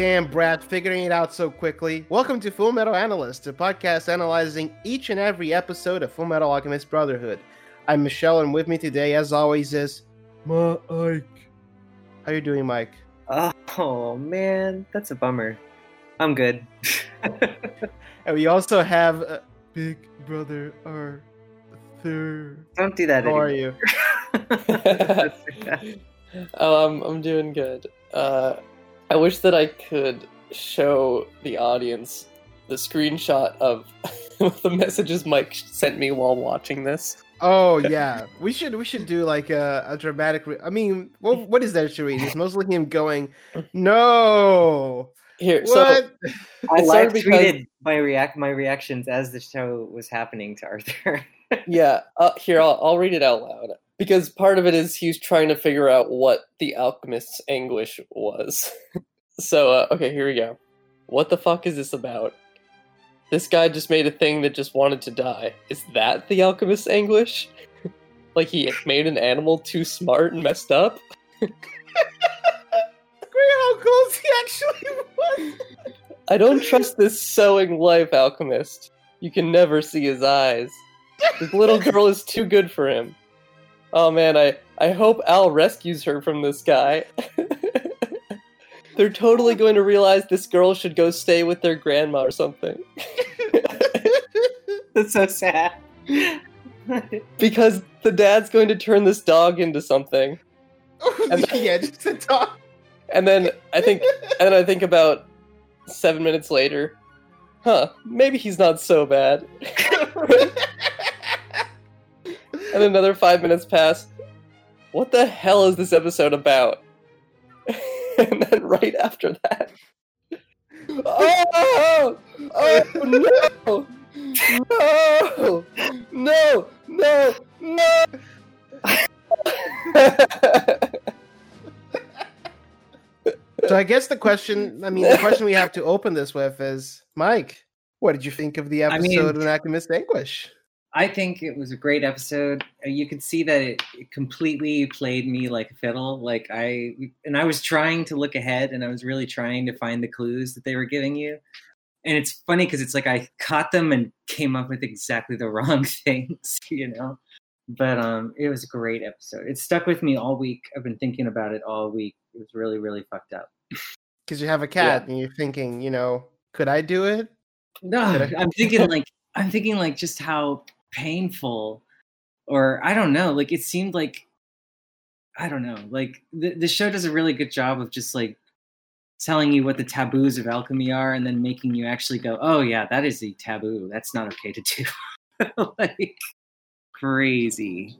Damn, Brad, figuring it out so quickly. Welcome to Full Metal Analyst, a podcast analyzing each and every episode of Full Metal Alchemist Brotherhood. I'm Michelle, and with me today, as always, is Mike. How you doing, Mike? Oh man, that's a bummer. I'm good. and we also have uh, Big Brother Arthur. Don't do that. How anymore. are you? oh, I'm I'm doing good. Uh, I wish that I could show the audience the screenshot of the messages Mike sent me while watching this. Oh yeah, we should we should do like a, a dramatic. Re- I mean, what what is that Shereen? It's mostly him going, "No, Here, what?" so I It live tweeted my react my reactions as the show was happening to Arthur. yeah, uh, here I'll I'll read it out loud because part of it is he's trying to figure out what the alchemist's anguish was. so uh, okay, here we go. What the fuck is this about? This guy just made a thing that just wanted to die. Is that the alchemist's anguish? like he made an animal too smart and messed up? Great, how close he actually was. I don't trust this sewing life alchemist. You can never see his eyes. This little girl is too good for him. Oh man, I, I hope Al rescues her from this guy. They're totally going to realize this girl should go stay with their grandma or something. that's so sad. Because the dad's going to turn this dog into something. And- yeah, just to talk. And then I think and then I think about seven minutes later, huh, maybe he's not so bad. And another five minutes pass. What the hell is this episode about? and then right after that. Oh! Oh no! No! No! No! No! So I guess the question, I mean, the question we have to open this with is, Mike, what did you think of the I episode mean- of An Alchemist Anguish? I think it was a great episode. Uh, You could see that it, it completely played me like a fiddle. Like I and I was trying to look ahead, and I was really trying to find the clues that they were giving you. And it's funny because it's like I caught them and came up with exactly the wrong things, you know. But um, it was a great episode. It stuck with me all week. I've been thinking about it all week. It was really, really fucked up. Because you have a cat and you're thinking, you know, could I do it? No, I- I'm thinking like I'm thinking like just how painful, or I don't know. Like it seemed like I don't know. Like the the show does a really good job of just like telling you what the taboos of alchemy are, and then making you actually go, "Oh yeah, that is a taboo. That's not okay to do." like crazy.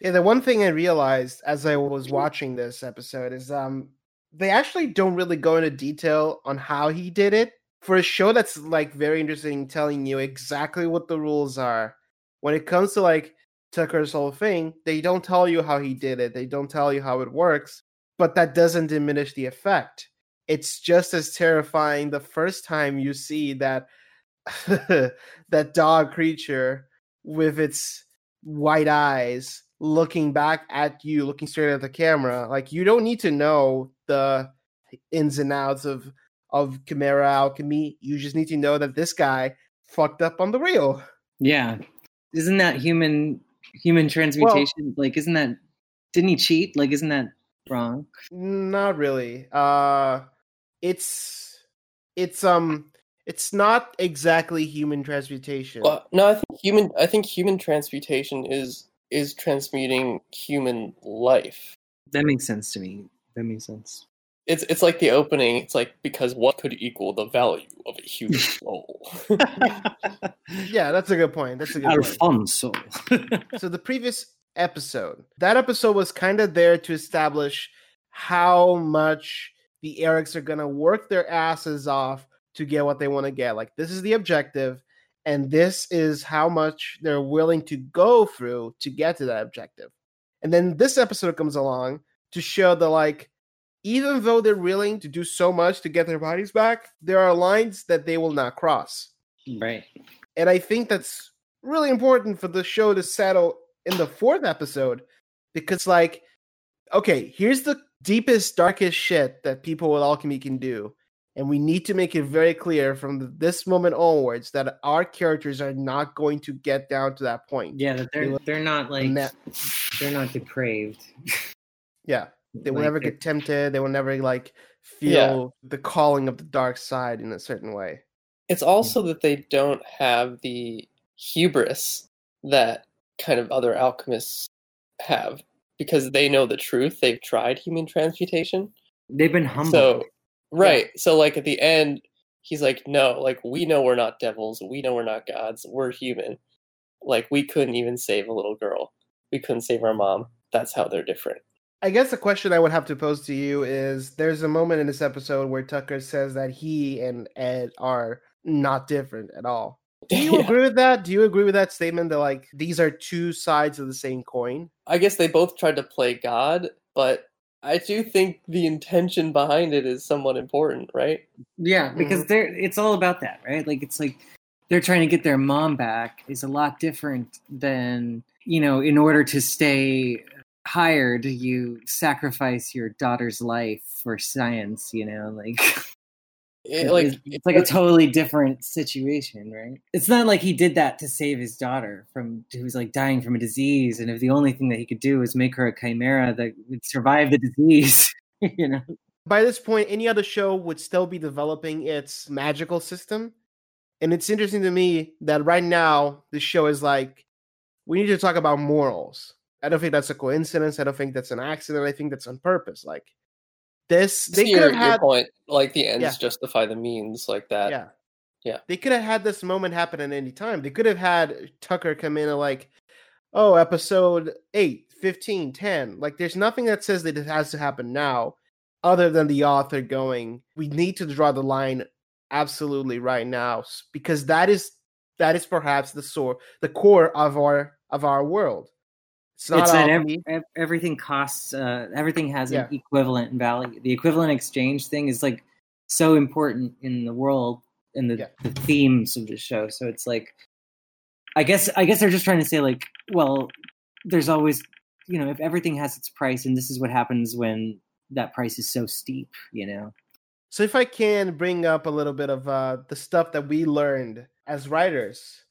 Yeah, the one thing I realized as I was watching this episode is um they actually don't really go into detail on how he did it. For a show that's like very interesting, telling you exactly what the rules are. When it comes to like Tucker's whole thing, they don't tell you how he did it. They don't tell you how it works, but that doesn't diminish the effect. It's just as terrifying the first time you see that that dog creature with its white eyes looking back at you, looking straight at the camera. Like you don't need to know the ins and outs of of Chimera alchemy. You just need to know that this guy fucked up on the real. Yeah, isn't that human human transmutation? like, isn't that didn't he cheat? Like, isn't that wrong? Not really. Uh it's it's um it's not exactly human transmutation. Well, no, I think human. I think human transmutation is is transmuting human life. That makes sense to me. That makes sense. It's it's like the opening. It's like because what could equal the value of a human soul? yeah, that's a good point. That's a good point. Alfonso. so the previous episode that episode was kind of there to establish how much the Elrics are going to work their asses off to get what they want to get like this is the objective and this is how much they're willing to go through to get to that objective and then this episode comes along to show the like even though they're willing to do so much to get their bodies back there are lines that they will not cross right. and I think that's really important for the show to settle in the fourth episode because, like, okay, here's the deepest, darkest shit that people with alchemy can do. And we need to make it very clear from this moment onwards that our characters are not going to get down to that point. Yeah, that they're they're not like they're not depraved. yeah. They will Like, never get tempted. They will never like feel the calling of the dark side in a certain way. It's mm. also that they don't have the hubris that kind of other alchemists have because they know the truth. They've tried human transmutation. They've been humble. So, right. So, like at the end, he's like, no, like we know we're not devils. We know we're not gods. We're human. Like we couldn't even save a little girl. We couldn't save our mom. That's how they're different. I guess the question I would have to pose to you is there's a moment in this episode where Tucker says that he and Ed are not different at all. Do you Yeah. agree with that? Do you agree with that statement that like these are two sides of the same coin? I guess they both tried to play God, but I do think the intention behind it is somewhat important, right? Yeah, mm-hmm. because they're it's all about that, right? Like it's like they're trying to get their mom back is a lot different than, you know, in order to stay hired, you sacrifice your daughter's life for science, you know, like eh, It- like it's, eh, it's like a eh, totally different situation, right? It's not like he did that to save his daughter from who was like dying from a disease, and if the only thing that he could do was make her a chimera that would survive the disease, you know. By this point, any other show would still be developing its magical system. And it's interesting to me that right now the show is like, we need to talk about morals. I don't think that's a coincidence. I don't think that's an accident. I think that's on purpose. Like this, they see could your, have had point. Like the ends Yeah. justify the means, like that. yeah. Yeah. They could have had this moment happen at any time. They could have had Tucker come in and like, oh, episode 8, 15, 10. Like there's nothing that says that it has to happen now other than the author going, we need to draw the line absolutely right now because that is that is perhaps the sore the core of our of our world. It's it's that ev- ev- everything costs uh, everything has Yeah. an equivalent value the equivalent exchange thing is like so important in the world and the, Yeah. the themes of the show so it's like i guess i guess they're just trying to say like well there's always you know if everything has its price and this is what happens when that price is so steep you know So if I can bring up a little bit of uh, the stuff that we learned as writers,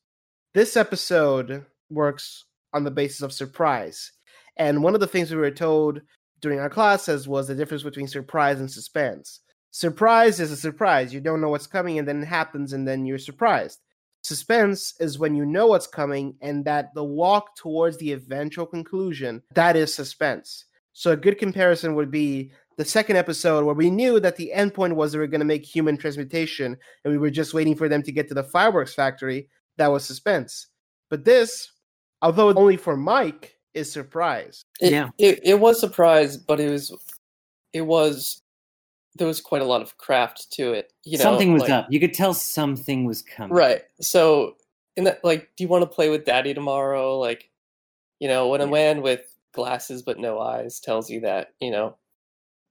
this episode works on the basis of surprise. And one of the things we were told during our classes was the difference between surprise and suspense. Surprise is a surprise. You don't know what's coming and then it happens and then you're surprised. Suspense is when you know what's coming and that the walk towards the eventual conclusion, that is suspense. So a good comparison would be the second episode where we knew that the end point was they were going to make human transmutation and we were just waiting for them to get to the fireworks factory. That was suspense. But this, although only for Mike, is surprise. It, Yeah. It, it was surprise, but it was it was there was quite a lot of craft to it. You know, something was like- up you could tell something was coming Right. So in that like do you want to play with daddy tomorrow? Like, you know, when a Yeah. man with glasses but no eyes tells you that, you know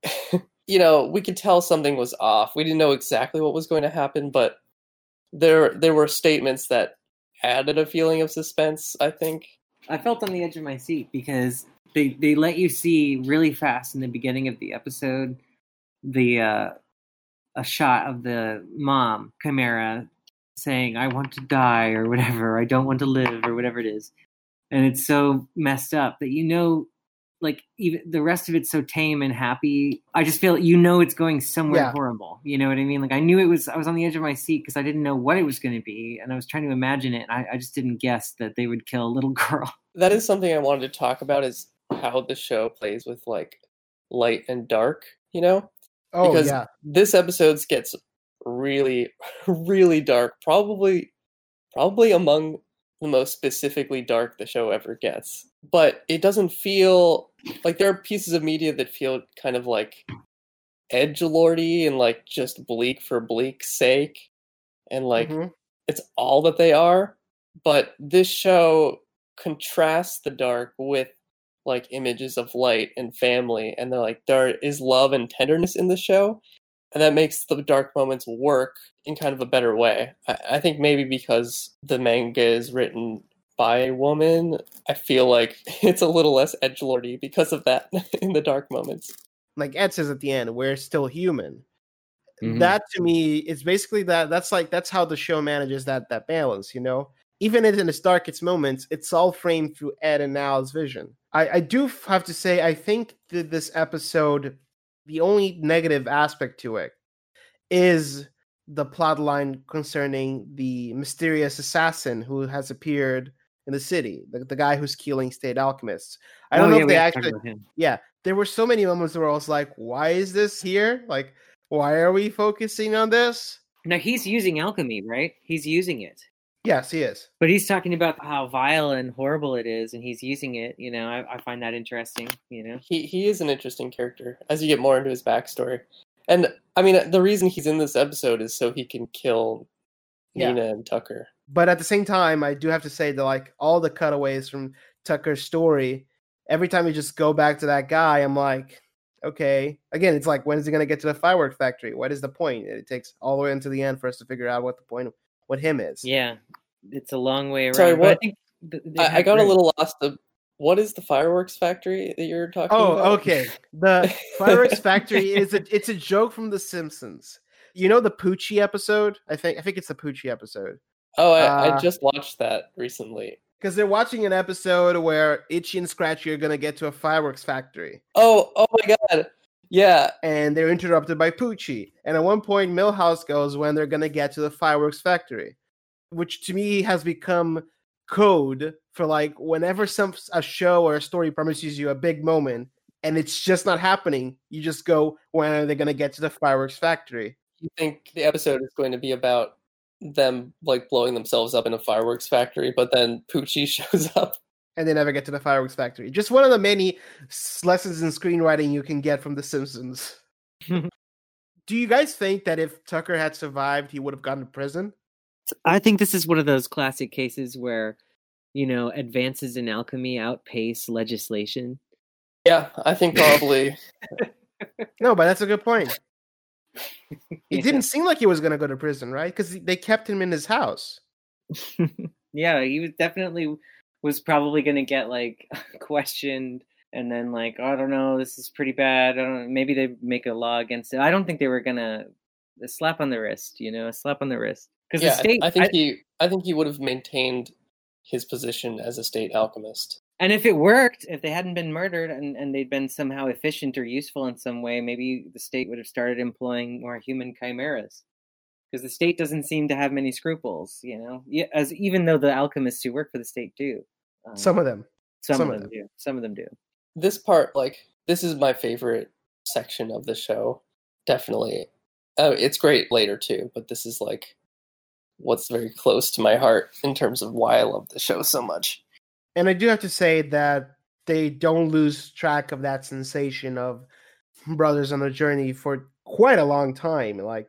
you know, we could tell something was off. We didn't know exactly what was going to happen, but there there were statements that added a feeling of suspense, I think. I felt on the edge of my seat because they they let you see really fast in the beginning of the episode the uh, a shot of the mom Chimera saying "I want to die" or whatever, "I don't want to live" or whatever it is, and it's so messed up that you know, like even the rest of it's so tame and happy. I just feel you know it's going somewhere Yeah. horrible. You know what I mean? Like I knew it was. I was on the edge of my seat because I didn't know what it was going to be, and I was trying to imagine it. And I, I just didn't guess that they would kill a little girl. that is something I wanted to talk about is how the show plays with like light and dark, you know? Oh, because yeah. this episode gets really really dark, probably probably among the most specifically dark the show ever gets. But it doesn't feel like there are pieces of media that feel kind of like edge lordy and like just bleak for bleak's sake. And like Mhm. it's all that they are. But this show contrasts the dark with like images of light and family, and they're like there is love and tenderness in the show, and that makes the dark moments work in kind of a better way. I, I think maybe because the manga is written by a woman, I feel like it's a little less edgelordy because of that in the dark moments. like Ed says at the end, we're still human. Mhm. That to me is basically that. That's like that's how the show manages that that balance. You know, even in its darkest moments, it's all framed through Ed and Al's vision. I, I do have to say, I think that this episode, the only negative aspect to it is the plot line concerning the mysterious assassin who has appeared in the city, the, the guy who's killing state alchemists. I oh, don't Oh, know yeah, if they have to talk actually, yeah, there were so many moments where I was like, why is this here? Like, why are we focusing on this? Now he's using alchemy, right? He's using it. Yes, he is. But he's talking about how vile and horrible it is, and he's using it. You know, I, I find that interesting. You know, He he is an interesting character as you get more into his backstory. And I mean, the reason he's in this episode is so he can kill Yeah. Nina and Tucker. But at the same time, I do have to say that like all the cutaways from Tucker's story, every time you just go back to that guy, I'm like, okay. Again, it's like when is he gonna get to the fireworks factory? What is the point? It takes all the way until the end for us to figure out what the point of what him is. yeah, it's a long way around. Sorry, but I think th- they I, I have got a little lost. Of, what is the fireworks factory that you're talking oh, about? Oh, okay. The fireworks factory is a it's a joke from The Simpsons. You know the Poochie episode? I think I think it's the Poochie episode. Oh, I, Uh, I just watched that recently. Because they're watching an episode where Itchy and Scratchy are gonna get to a fireworks factory. Oh, oh my god. Yeah, and they're interrupted by Poochie. And at one point, Milhouse goes when they're going to get to the fireworks factory, which to me has become code for like whenever some a show or a story promises you a big moment and it's just not happening, you just go when are they going to get to the fireworks factory? you think the episode is going to be about them like blowing themselves up in a fireworks factory, but then Poochie shows up. And they never get to the fireworks factory. Just one of the many lessons in screenwriting you can get from The Simpsons. Do you guys think that if Tucker had survived, he would have gone to prison? I think this is one of those classic cases where, you know, advances in alchemy outpace legislation. Yeah, I think probably. No, but that's a good point. It didn't seem like he was going to go to prison, right? Because they kept him in his house. yeah, he was definitely was probably going to get like questioned and then like, oh, I don't know, this is pretty bad. I don't know, maybe they make a law against it. I don't think they were going to a slap on the wrist, you know, a slap on the wrist. Because yeah, the state, I, I think I- he. I think he would have maintained his position as a state alchemist. And if it worked, if they hadn't been murdered and, and they'd been somehow efficient or useful in some way, maybe the state would have started employing more human chimeras. Because the state doesn't seem to have many scruples, you know. As even though the alchemists who work for the state do, um, Some of them. some, some of of them do. Some of them do. This part, like, this is my favorite section of the show. Definitely, uh, it's great later too, but this is like what's very close to my heart in terms of why I love the show so much. And I do have to say that they don't lose track of that sensation of brothers on a journey for quite a long time. Like,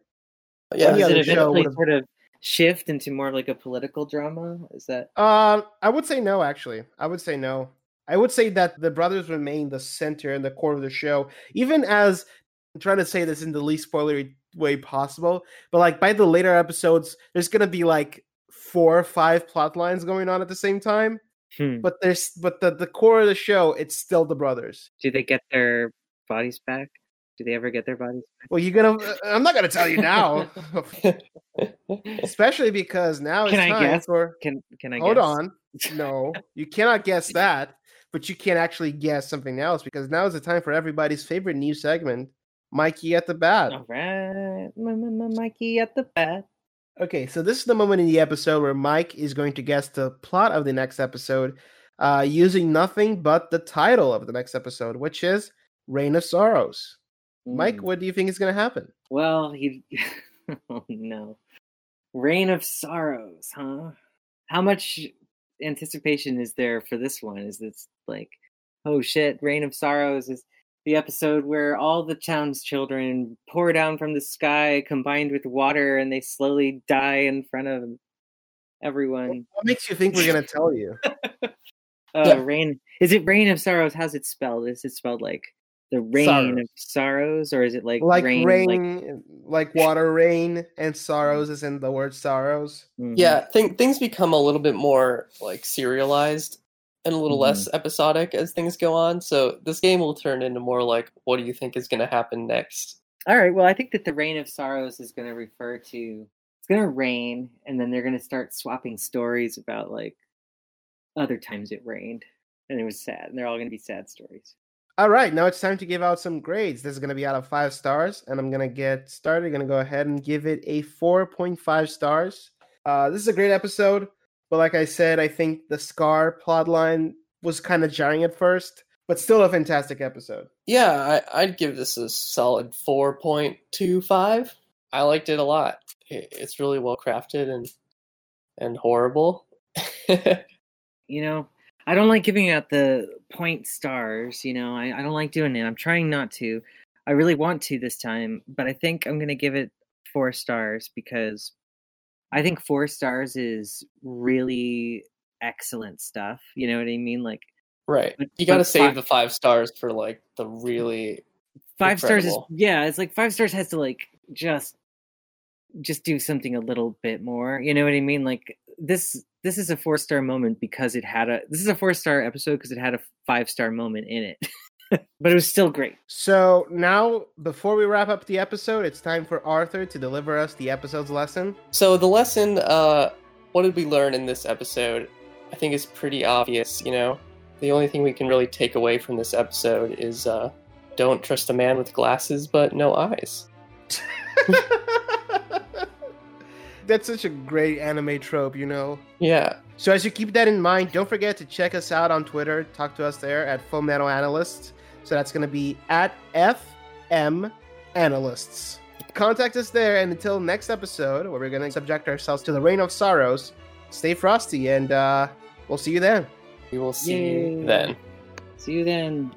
Yeah, Yeah, Does it show eventually sort of shift into more of like a political drama? Is that uh, I would say no. Actually, I would say no. I would say that the brothers remain the center and the core of the show, even as I'm trying to say this in the least spoilery way possible. But like by the later episodes, there's gonna be like four or five plot lines going on at the same time. Hmm. But there's but the the core of the show, it's still the brothers. do they get their bodies back? Do they ever get their bodies Well, you're gonna. uh, I'm not gonna tell you now, especially because now it's Can I time guess? for. Can can I Hold guess? on, no, you cannot guess that, but you can't actually guess something else because now is the time for everybody's favorite new segment, Mikey at the bat. All right, Mikey at the bat. Okay, so this is the moment in the episode where Mike is going to guess the plot of the next episode, uh, using nothing but the title of the next episode, which is "Rain of Sorrows." Mike, Hmm. what do you think is going to happen? Well, he. oh no, Reign of Sorrows, huh? How much anticipation is there for this one? Is this like, oh shit, Reign of Sorrows is the episode where all the town's children pour down from the sky combined with water and they slowly die in front of everyone. What makes you think we're going to tell you? Uh, Yeah. Rain. Is it Rain of Sorrows? How's it spelled? Is it spelled like the Rain Sorrows. of Sorrows, or is it like like rain? rain, like- like, water rain, and sorrows is in the word sorrows. Mhm. yeah, think, things become a little bit more like serialized and a little Mhm. less episodic as things go on. So this game will turn into more like, what do you think is going to happen next? All right. Well, I think that the Reign of Sorrows is going to refer to it's going to rain, and then they're going to start swapping stories about like other times it rained and it was sad, and they're all going to be sad stories. All right, now it's time to give out some grades. This is going to be out of five stars, and I'm going to get started. going to go ahead and give it a 4.5 stars. Uh, this is a great episode, but like I said, I think the Scar plotline was kind of jarring at first, but still a fantastic episode. Yeah, I, I'd give this a solid 4.25. I liked it a lot. It, it's really well crafted and and horrible. You know, I don't like giving out the point stars. You know, I, I don't like doing it. I'm trying not to. I really want to this time, but I think I'm going to give it four stars because I think four stars is really excellent stuff. You know what I mean? Like right. But- You got to save fi- the five stars for like the really five stars is yeah it's like five stars has to like just just do something a little bit more you know what i mean like this this is a four star moment because it had a this is a four star episode because it had a five star moment in it but it was still great So now, before we wrap up the episode, it's time for Arthur to deliver us the episode's lesson. So the lesson, uh, what did we learn in this episode? I think is pretty obvious. You know, the only thing we can really take away from this episode is uh, don't trust a man with glasses but no eyes. That's such a great anime trope, you know. Yeah, So as you keep that in mind, don't forget to check us out on Twitter. Talk to us there at Full Metal Analysts. So that's going to be at FM Analysts. Contact us there, and until next episode, where we're going to subject ourselves to the Reign of Sorrows, stay frosty, and uh, we'll see you then. we will see Yay. you then. see you then